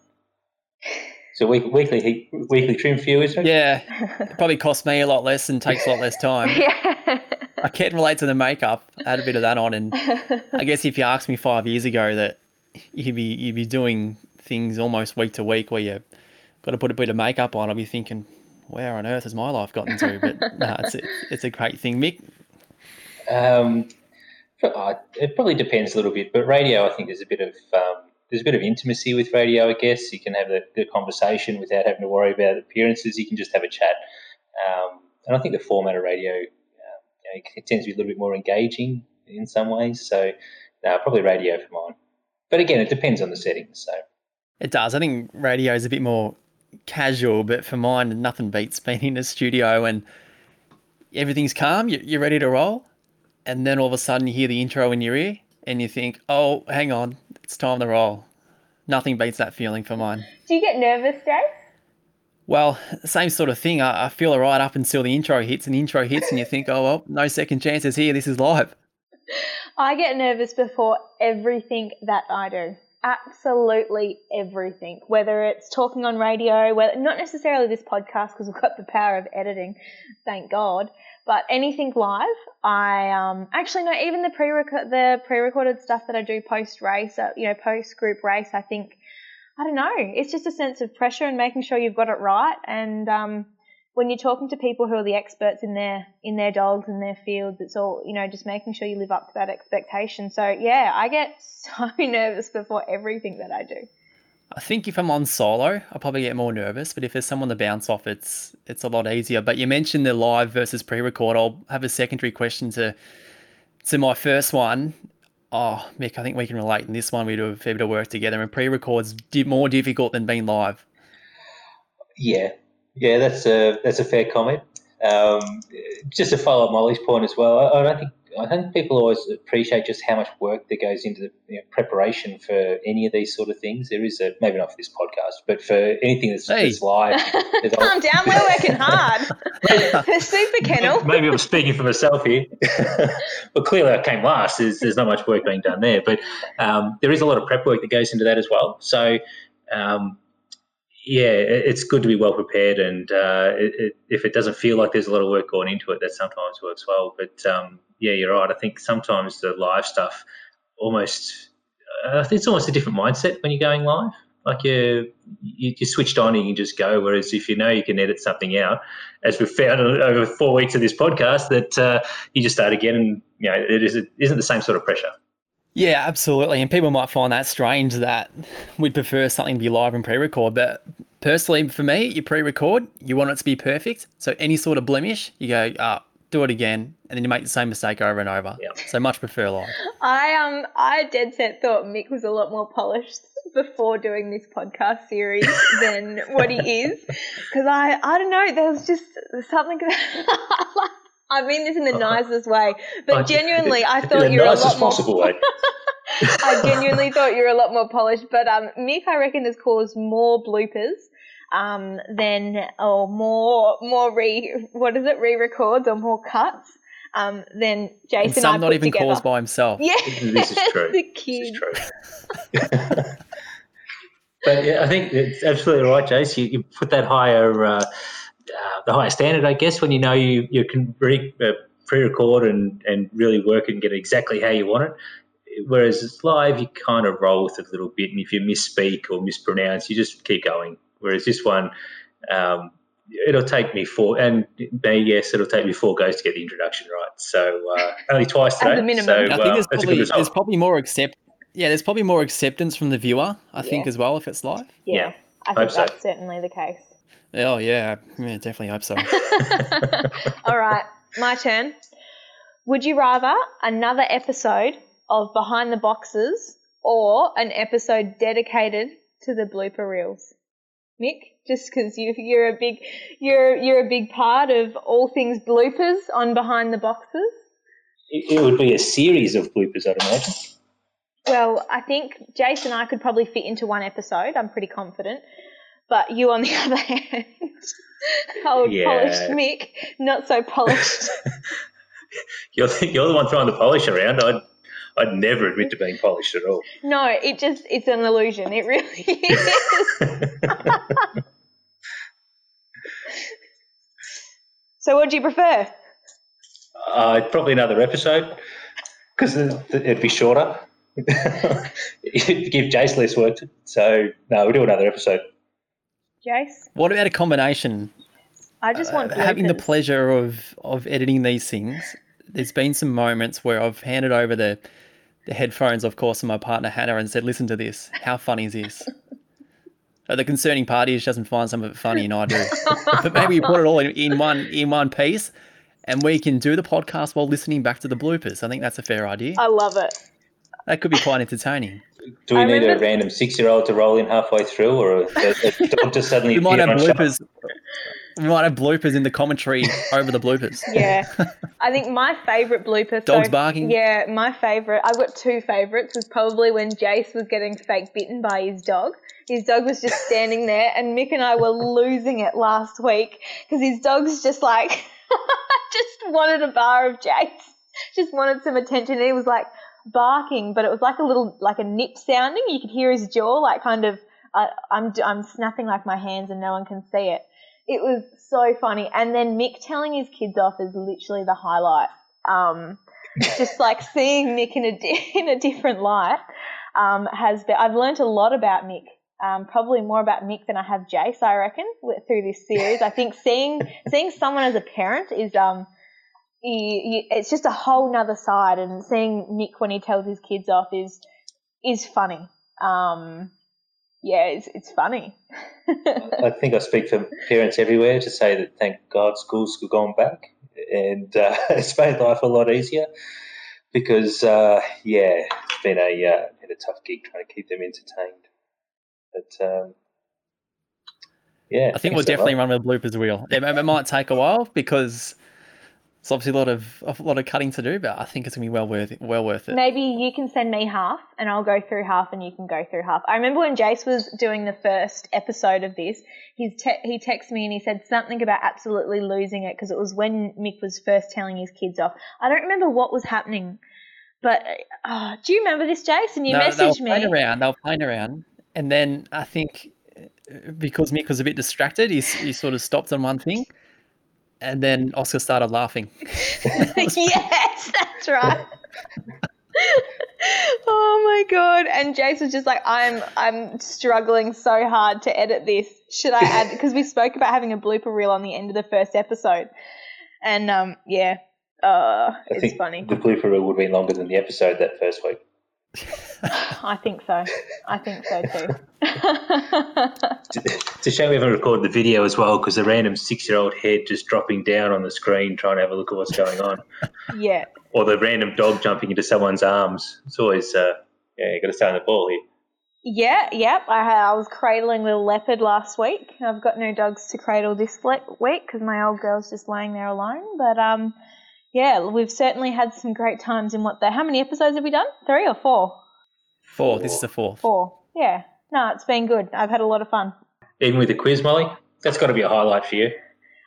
So week, weekly weekly trim for you, isn't it? Yeah, it probably costs me a lot less and takes a lot less time. yeah. I can't relate to the makeup. I had a bit of that on, and I guess if you asked me five years ago that you'd be you'd be doing things almost week to week where you've got to put a bit of makeup on. I'd be thinking, where on earth has my life gotten to? But no, it's a, it's a great thing, Mick. Um, uh, it probably depends a little bit, but radio, I think, there's a bit of um, there's a bit of intimacy with radio. I guess you can have the, the conversation without having to worry about appearances. You can just have a chat, um, and I think the format of radio uh, you know, it tends to be a little bit more engaging in some ways. So, no, probably radio for mine. But again, it depends on the settings. So it does. I think radio is a bit more casual, but for mine, nothing beats being in a studio and everything's calm. You're ready to roll and then all of a sudden you hear the intro in your ear and you think, oh, hang on, it's time to roll. Nothing beats that feeling for mine. Do you get nervous, Dave? Well, same sort of thing. I, I feel it right up until the intro hits, and the intro hits, and you think, oh, well, no second chances here. This is live. I get nervous before everything that I do. Absolutely everything. Whether it's talking on radio, whether, not necessarily this podcast because we've got the power of editing, thank God, but anything live, I um, actually no, even the pre the pre-recorded stuff that I do post race, uh, you know, post group race. I think I don't know. It's just a sense of pressure and making sure you've got it right. And um, when you're talking to people who are the experts in their in their dogs and their fields, it's all you know, just making sure you live up to that expectation. So yeah, I get so nervous before everything that I do. I think if I'm on solo, I'll probably get more nervous. But if there's someone to bounce off, it's it's a lot easier. But you mentioned the live versus pre-record. I'll have a secondary question to to my first one. Oh, Mick, I think we can relate in this one. We do a fair bit of work together, and pre-record's more difficult than being live. Yeah, yeah, that's a that's a fair comment. Um, just to follow up Molly's point as well, I, I don't think I think people always appreciate just how much work that goes into the you know, preparation for any of these sort of things. There is a maybe not for this podcast, but for anything that's, hey. that's live. Calm down, we're working hard. the super kennel. Maybe I'm speaking for myself here, but clearly I came last. There's, there's not much work being done there, but um, there is a lot of prep work that goes into that as well. So. Um, yeah, it's good to be well prepared, and uh, it, it, if it doesn't feel like there's a lot of work going into it, that sometimes works well. But um, yeah, you're right. I think sometimes the live stuff almost, uh, almost a different mindset when you're going live. Like you, you, you switched on and you just go. Whereas if you know you can edit something out, as we've found over four weeks of this podcast, that uh, you just start again, and you know it isn't the same sort of pressure. Yeah, absolutely. And people might find that strange that we'd prefer something to be live and pre-record, but personally, for me, you pre-record, you want it to be perfect. So any sort of blemish, you go, ah, do it again, and then you make the same mistake over and over. Yeah. So much prefer live. I um I dead set thought Mick was a lot more polished before doing this podcast series than what he is, because I I don't know there was just something. I mean this in the uh-huh. nicest way, but genuinely I thought you were a lot more. Possible way. I genuinely thought you were a lot more polished, but um, Mick, I reckon, has caused more bloopers um, then or more more re what is it re-records or more cuts um, than Jason. And some I not even together. caused by himself. Yeah, this is true. the kid. This is true. but yeah, I think it's absolutely right, Jace. You, you put that higher, uh, uh, the higher standard, I guess, when you know you you can re, uh, pre-record and and really work and get exactly how you want it. Whereas it's live, you kind of roll with it a little bit, and if you misspeak or mispronounce, you just keep going. Whereas this one, um, it'll take me four, and me, yes, it'll take me four goes to get the introduction right. So uh, only twice today. As a minimum. So, I think there's, probably, there's probably more accept. Yeah, there's probably more acceptance from the viewer. I yeah. think as well if it's live. Yeah, yeah. I think that's so. certainly the case. Oh yeah, yeah, definitely hope so. All right, my turn. Would you rather another episode of Behind the Boxes or an episode dedicated to the blooper reels? Mick, just because you, you're a big you're you're a big part of all things bloopers on Behind the Boxes. It, it would be a series of bloopers, I'd imagine. Well, I think Jason and I could probably fit into one episode. I'm pretty confident. But you, on the other hand, old yeah. polished Mick, not so polished. you're, the, you're the one throwing the polish around. I'd I'd never admit to being polished at all. No, it just it's an illusion. It really is. so, what do you prefer? Uh, probably another episode because it'd be shorter. it'd Give Jace less work. So no, we'll do another episode. Jace, What about a combination? I just want Uh, having the pleasure of of editing these things. There's been some moments where I've handed over the the headphones, of course, to my partner Hannah and said, "Listen to this. How funny is this?" Uh, the concerning party is she doesn't find some of it funny, and I do. but maybe we put it all in, in one in one piece, and we can do the podcast while listening back to the bloopers. I think that's a fair idea. I love it. That could be quite entertaining. Do we I need a random six-year-old to roll in halfway through, or a, a just suddenly We might have on show? bloopers. We might have bloopers in the commentary over the bloopers. Yeah. I think my favourite blooper. Dogs so, barking? Yeah, my favourite. I've got two favourites. Was probably when Jace was getting fake bitten by his dog. His dog was just standing there, and Mick and I were losing it last week because his dog's just like just wanted a bar of Jace, just wanted some attention. And he was like barking, but it was like a little like a nip sounding. You could hear his jaw, like kind of. I I'm I'm snapping like my hands, and no one can see it. It was so funny. And then Mick telling his kids off is literally the highlight. Um, just like seeing Mick in a di- in a different light um, has been. I've learned a lot about Mick. Um, probably more about Mick than I have Jace. I reckon through this series. I think seeing seeing someone as a parent is um, you, you, it's just a whole nother side. And seeing Nick when he tells his kids off is is funny. Um, yeah, it's it's funny. I think I speak for parents everywhere to say that thank God schools have gone back, and uh, it's made life a lot easier. Because uh, yeah, it's been a uh, been a tough gig trying to keep them entertained. But um, yeah, I think we'll thanks a lot. definitely run with a bloopers wheel. It, it might take a while because it's obviously a lot of a lot of cutting to do, but I think it's gonna be well worth it. Well worth it. Maybe you can send me half and I'll go through half and you can go through half. I remember when Jace was doing the first episode of this, he's te- he texted me and he said something about absolutely losing it because it was when Mick was first telling his kids off. I don't remember what was happening, but uh, do you remember this, Jace? And you No, they were messaged playing me. around. They were playing around, and then I think uh, because Mick was a bit distracted, he he sort of stopped on one thing, and then Oscar started laughing. yes, that's right. oh my god! And Jace was just like, "I'm, I'm struggling so hard to edit this. Should I add?" Because we spoke about having a blooper reel on the end of the first episode, and um, yeah, uh, I it's funny. The blooper reel would have been longer than the episode that first week. I think so. I think so too. It's a shame we haven't recorded the video as well because the random six-year-old head just dropping down on the screen trying to have a look at what's going on, yeah. or the random dog jumping into someone's arms. It's always uh, yeah, you got to stay on the ball here. Yeah, yep. I, I was cradling the leopard last week. I've got no dogs to cradle this week because my old girl's just laying there alone. But um, yeah, we've certainly had some great times in what the. How many episodes have we done? Three or four? Four. This is the fourth. Four. Yeah. No, it's been good. I've had a lot of fun. Even with the quiz, Molly, that's got to be a highlight for you.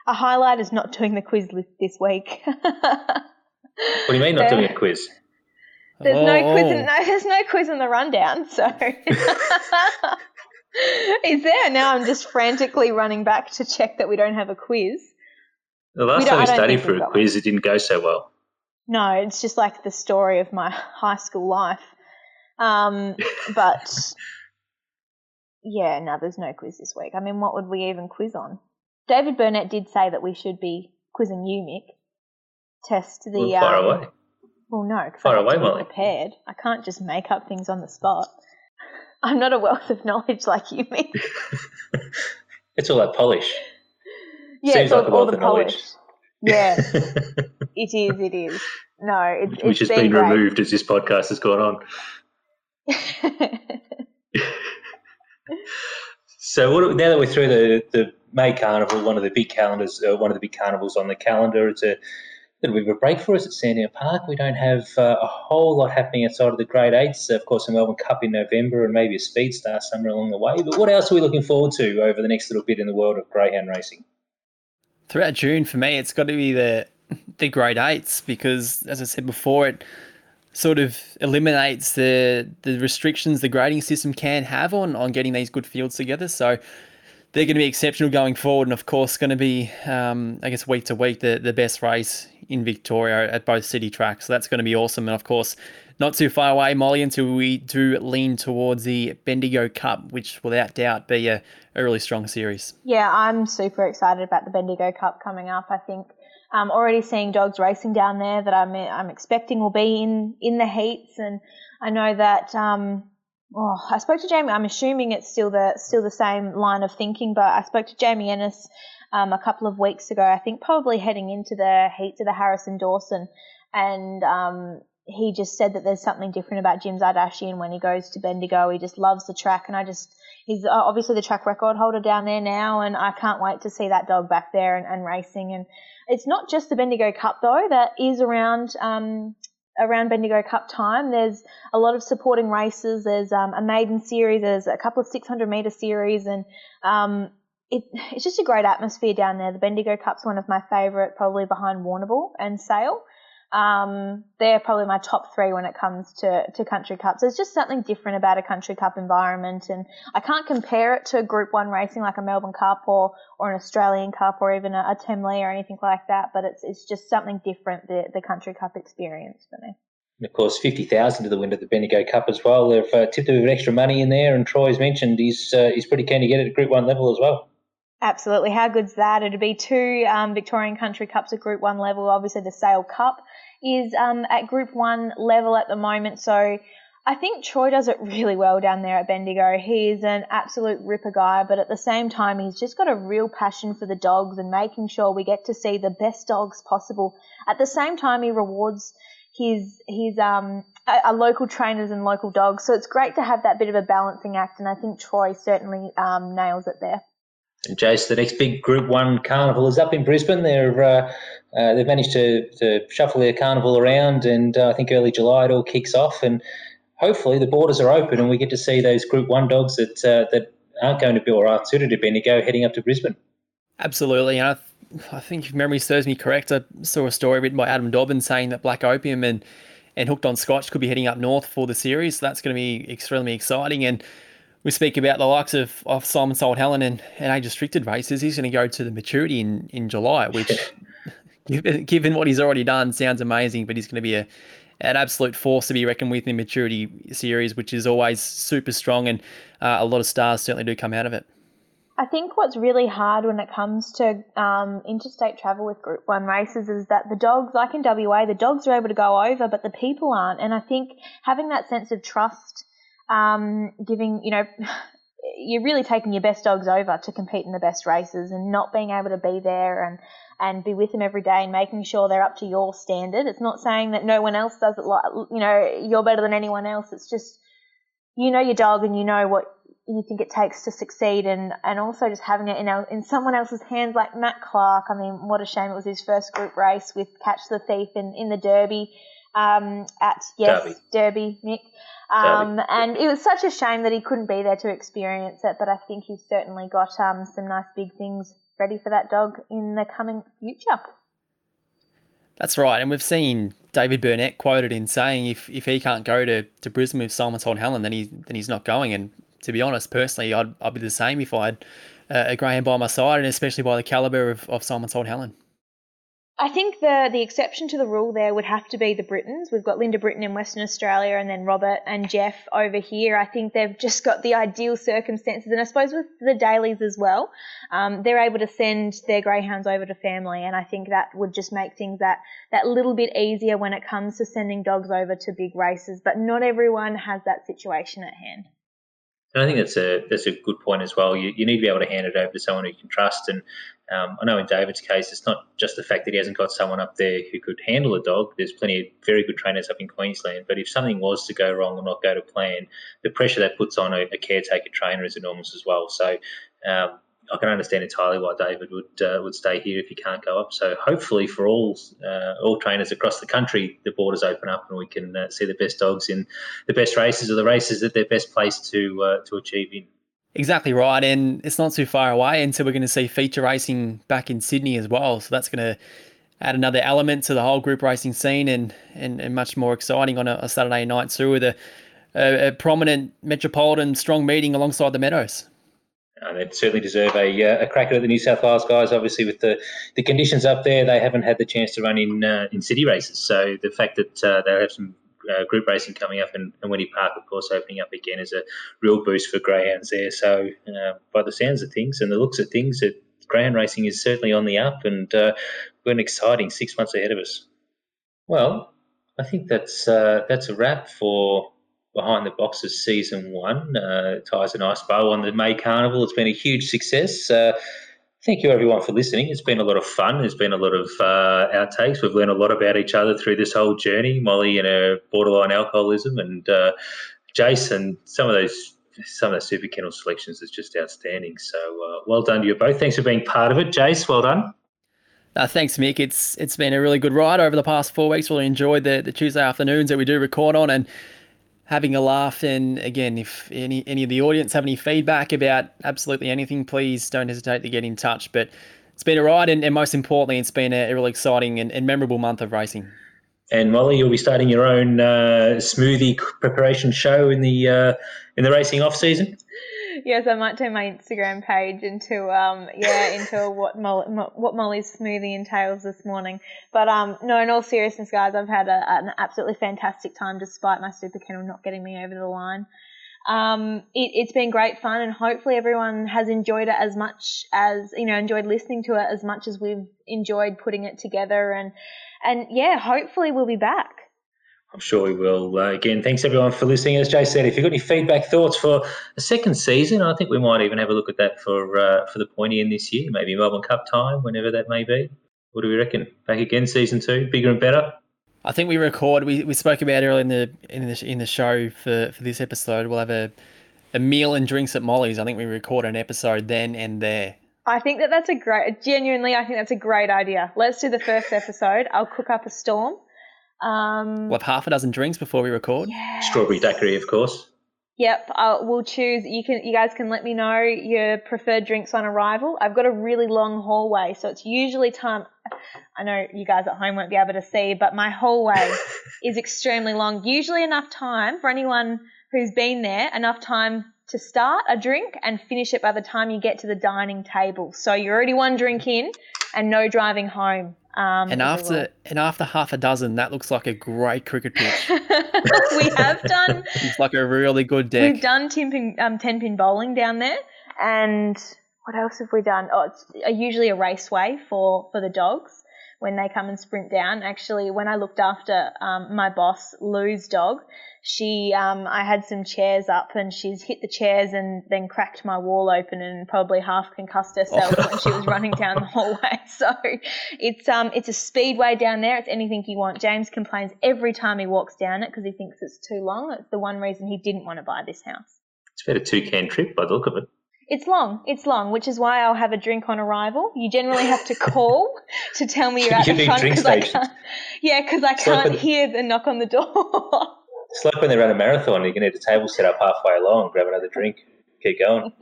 A highlight is not doing the quiz list this week. What do you mean not doing a quiz? There's no Oh, quiz. oh. In, no, there's no quiz in the rundown. So is there now? I'm just frantically running back to check that we don't have a quiz. The last time we studied for a quiz, it didn't go so well. No, it's just like the story of my high school life. Um, but yeah, no, there's no quiz this week. I mean, what would we even quiz on? David Burnett did say that we should be quizzing you, Mick. Test the. Well, far um, away. Well, no, because Far I away, Molly. prepared. I can't just make up things on the spot. I'm not a wealth of knowledge like you, Mick. It's all that polish. Yeah, Seems it's all, like a all wealth the of knowledge. polish. Yeah, it is. It is. No, it's Which it's has been great. removed as this podcast has gone on. So what, now that we're through the, the May Carnival, one of the big calendars, uh, one of the big carnivals on the calendar, it's a little bit of a break for us at Sandown Park. We don't have uh, a whole lot happening outside of the Grade Eights. Of course, the Melbourne Cup in November and maybe a Speed Star somewhere along the way. But what else are we looking forward to over the next little bit in the world of greyhound racing? Throughout June for me, it's got to be the the grade eights because, as I said before, it sort of eliminates the the restrictions the grading system can have on on getting these good fields together. So they're going to be exceptional going forward, and of course, going to be um, I guess week to week the the best race in Victoria at both city tracks. So that's going to be awesome, and of course. Not too far away, Molly, until we do lean towards the Bendigo Cup, which without doubt be a, a really strong series. Yeah, I'm super excited about the Bendigo Cup coming up. I think I'm already seeing dogs racing down there that I'm I'm expecting will be in in the heats, and I know that. Um, oh, I spoke to Jamie. I'm assuming it's still the still the same line of thinking, but I spoke to Jamie Ennis um, a couple of weeks ago. I think probably heading into the heats of the Harrison Dawson, and um, he just said that there's something different about Jim Zardashian when he goes to Bendigo. He just loves the track, and I just he's uh, obviously the track record holder down there now, and I can't wait to see that dog back there and, and racing. And it's not just the Bendigo Cup though that is around um, around Bendigo Cup time. There's a lot of supporting races. There's um, a maiden series. There's a couple of 600 meter series, and um, it, it's just a great atmosphere down there. The Bendigo Cup's one of my favourite, probably behind Warrnambool and Sale. Um, they're probably my top three when it comes to, to country cups. There's just something different about a country cup environment, and I can't compare it to a Group One racing like a Melbourne Cup or, or an Australian Cup or even a, a Temlee or anything like that. But it's it's just something different the the country cup experience for me. And of course, fifty thousand to the win of the Bendigo Cup as well. They've uh, tipped a bit of extra money in there, and Troy's mentioned he's uh, he's pretty keen to get it at Group One level as well. Absolutely. How good's that? It'd be two um, Victorian Country Cups at Group 1 level. Obviously, the Sale Cup is um, at Group 1 level at the moment. So I think Troy does it really well down there at Bendigo. He is an absolute ripper guy, but at the same time, he's just got a real passion for the dogs and making sure we get to see the best dogs possible. At the same time, he rewards his his um a, local trainers and local dogs. So it's great to have that bit of a balancing act, and I think Troy certainly um, nails it there. And Jace, the next big Group One carnival is up in Brisbane. They're uh, uh, they've managed to, to shuffle their carnival around, and uh, I think early July it all kicks off, and hopefully the borders are open and we get to see those Group One dogs that uh, that aren't going to be or aren't suited to Bendigo heading up to Brisbane. Absolutely, and I, th- I think if memory serves me correct, I saw a story written by Adam Dobbin saying that Black Opium and and Hooked on Scotch could be heading up north for the series. So that's going to be extremely exciting and we speak about the likes of, of Simon Told Helen and, and age restricted races. He's going to go to the maturity in, in July, which, given, given what he's already done, sounds amazing. But he's going to be a an absolute force to be reckoned with in maturity series, which is always super strong, and uh, a lot of stars certainly do come out of it. I think what's really hard when it comes to um, interstate travel with Group One races is that the dogs, like in WA, the dogs are able to go over, but the people aren't. And I think having that sense of trust um, giving, you know, you're really taking your best dogs over to compete in the best races and not being able to be there and, and be with them every day and making sure they're up to your standard. It's not saying that no one else does it like, you know, you're better than anyone else. It's just, you know your dog and you know what you think it takes to succeed and, and also just having it in, our, in someone else's hands like Matt Clark. I mean, what a shame it was his first group race with Catch the Thief in, in the Derby um, at, yes, Derby, Derby Nick. Um, and it was such a shame that he couldn't be there to experience it, but I think he's certainly got um, some nice big things ready for that dog in the coming future. That's right, and we've seen David Burnett quoted in saying if, if he can't go to, to Brisbane with Simon Told Helen, then he then he's not going. And to be honest, personally, I'd I'd be the same if I had uh, a greyhound by my side, and especially by the caliber of, of Simon Told Helen. I think the the exception to the rule there would have to be the Brittons. We've got Linda Britton in Western Australia, and then Robert and Jeff over here. I think they've just got the ideal circumstances, and I suppose with the Dailies as well, um, they're able to send their greyhounds over to family, and I think that would just make things that that little bit easier when it comes to sending dogs over to big races. But not everyone has that situation at hand. And I think that's a that's a good point as well. You, you need to be able to hand it over to someone who you can trust. And um, I know in David's case, it's not just the fact that he hasn't got someone up there who could handle a dog. There's plenty of very good trainers up in Queensland. But if something was to go wrong or not go to plan, the pressure that puts on a, a caretaker trainer is enormous as well. So um, I can understand entirely why David would uh, would stay here if he can't go up. So hopefully for all uh, all trainers across the country, the borders open up and we can uh, see the best dogs in the best races or the races that they're best placed to uh, to achieve in. Exactly right, and it's not too far away until we're going to see feature racing back in Sydney as well. So that's going to add another element to the whole group racing scene and and, and much more exciting on a, a Saturday night through with a, a, a prominent metropolitan strong meeting alongside the Meadows. Uh, they certainly deserve a, uh, a crack at the New South Wales guys. Obviously, with the, the conditions up there, they haven't had the chance to run in uh, in city races. So the fact that uh, they have some uh, group racing coming up, and, and Wenty Park, of course, opening up again is a real boost for greyhounds there. So, uh, by the sounds of things and the looks of things, it, greyhound racing is certainly on the up, and uh, we're an exciting six months ahead of us. Well, I think that's uh, that's a wrap for Behind the Boxes season one. Uh, ties a nice bow on the May Carnival. It's been a huge success. Uh, thank you everyone for listening. It's been a lot of fun. There's been a lot of uh, outtakes. We've learned a lot about each other through this whole journey. Molly and her borderline alcoholism, and uh, Jason. Some of those some of the super kennel selections is just outstanding. So uh, well done to you both. Thanks for being part of it, Jace. Well done. Uh, thanks, Mick. It's it's been a really good ride over the past four weeks. Really enjoyed the, the Tuesday afternoons that we do record on and having a laugh. And again, if any any of the audience have any feedback about absolutely anything, please don't hesitate to get in touch. But it's been a ride, and, and most importantly, it's been a, a really exciting and, and, memorable month of racing. And Molly, you'll be starting your own uh, smoothie preparation show in the uh, in the racing off season yes, I might turn my Instagram page into um yeah into what Molly, what Molly's smoothie entails this morning. But um no, in all seriousness, guys, I've had a, an absolutely fantastic time despite my super kennel not getting me over the line. Um, it, has been great fun, and hopefully everyone has enjoyed it as much as you know enjoyed listening to it as much as we've enjoyed putting it together. And and yeah, hopefully we'll be back. I'm sure we will. Uh, again, thanks everyone for listening. As Jay said, if you've got any feedback, thoughts for a second season, I think we might even have a look at that for uh, for the pointy in this year, maybe Melbourne Cup time, whenever that may be. What do we reckon? Back again, season two, bigger and better. I think we record. We, we spoke about earlier in the in the in the show for, for this episode. We'll have a a meal and drinks at Molly's. I think we record an episode then and there. I think that that's a great. Genuinely, I think that's a great idea. Let's do the first episode. I'll cook up a storm um, we'll have half a dozen drinks before we record. Yes. Strawberry daiquiri, of course. Yep, uh, we'll choose. You can, you guys can let me know your preferred drinks on arrival. I've got a really long hallway, so it's usually time. I know you guys at home won't be able to see, but my hallway is extremely long. Usually enough time for anyone who's been there, enough time to start a drink and finish it by the time you get to the dining table. So you're already one drink in and no driving home. Um, and after and after half a dozen, that looks like a great cricket pitch. we have done. it's like a really good deck. We've done ten pin, um, ten pin bowling down there, and what else have we done? Oh, it's usually a raceway for for the dogs when they come and sprint down. Actually, when I looked after um, my boss Lou's dog, she um, I had some chairs up and she's hit the chairs and then cracked my wall open and probably half concussed herself oh. when she was running down the hallway. So it's um it's a speedway down there. It's anything you want. James complains every time he walks down it because he thinks it's too long. It's the one reason he didn't want to buy this house. It's about a two can trip by the look of it. It's long. It's long, which is why I'll have a drink on arrival. You generally have to call to tell me you're at the front because I can't. Yeah, because I can't hear the knock on the door. It's like when they run a marathon, you can need a table set up halfway along, grab another drink, keep going.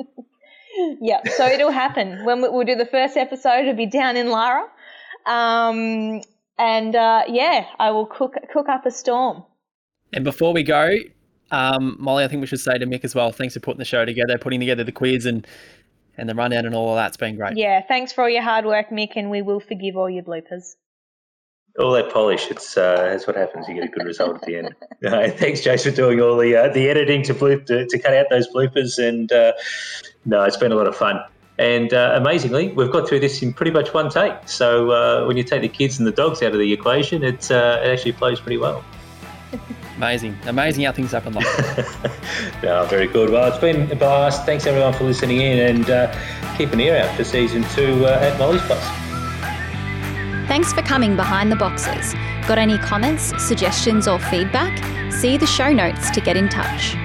yeah, so it'll happen. When we'll do the first episode, it'll be down in Lara. Um, and uh, yeah, I will cook cook up a storm. And before we go, um, Molly, I think we should say to Mick as well, thanks for putting the show together, putting together the quiz and and the rundown and all of that's been great. Yeah, thanks for all your hard work, Mick, and we will forgive all your bloopers all that polish, it's uh, that's what happens. You get a good result at the end. Uh, thanks, Jace, for doing all the uh, the editing to, bloop, to, to cut out those bloopers. And uh, no, it's been a lot of fun. And uh, amazingly, we've got through this in pretty much one take. So uh, when you take the kids and the dogs out of the equation, it's it actually flows pretty well. Amazing, amazing how things happen like that. no, very good. Well, it's been a blast. Thanks everyone for listening in, and uh, keep an ear out for season two uh, at Molly's Place. Thanks for coming behind the boxes. Got any comments, suggestions, or feedback? See the show notes to get in touch.